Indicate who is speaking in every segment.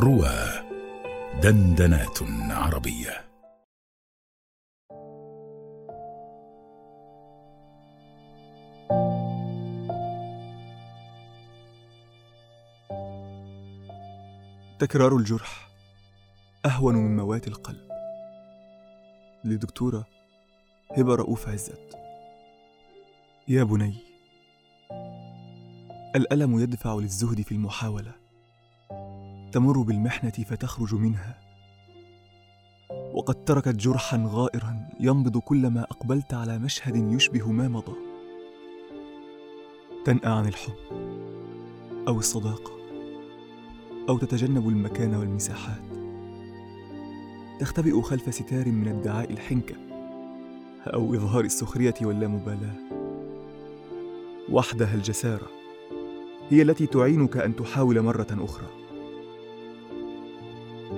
Speaker 1: روى دندنات عربية.
Speaker 2: تكرار الجرح أهون من موات القلب. لدكتورة هبة رؤوف عزت. يا بني الألم يدفع للزهد في المحاولة. تمر بالمحنة فتخرج منها. وقد تركت جرحا غائرا ينبض كلما أقبلت على مشهد يشبه ما مضى. تنأى عن الحب أو الصداقة أو تتجنب المكان والمساحات. تختبئ خلف ستار من ادعاء الحنكة أو إظهار السخرية واللامبالاة وحدها الجسارة هي التي تعينك أن تحاول مرة أخرى.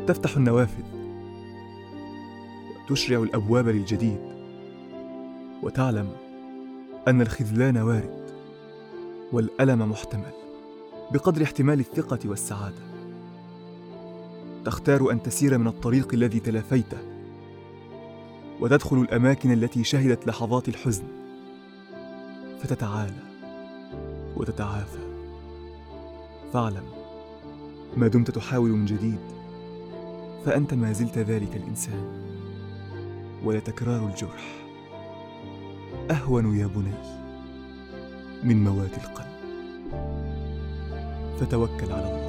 Speaker 2: تفتح النوافذ وتشرع الأبواب للجديد وتعلم أن الخذلان وارد والألم محتمل بقدر احتمال الثقة والسعادة. تختار أن تسير من الطريق الذي تلافيته وتدخل الأماكن التي شهدت لحظات الحزن. فتتعالى وتتعافى. فاعلم ما دمت تحاول من جديد. فأنت ما زلت ذلك الإنسان ولتكرار الجرح. أهون يا بني من موات القلب. فتوكل على الله.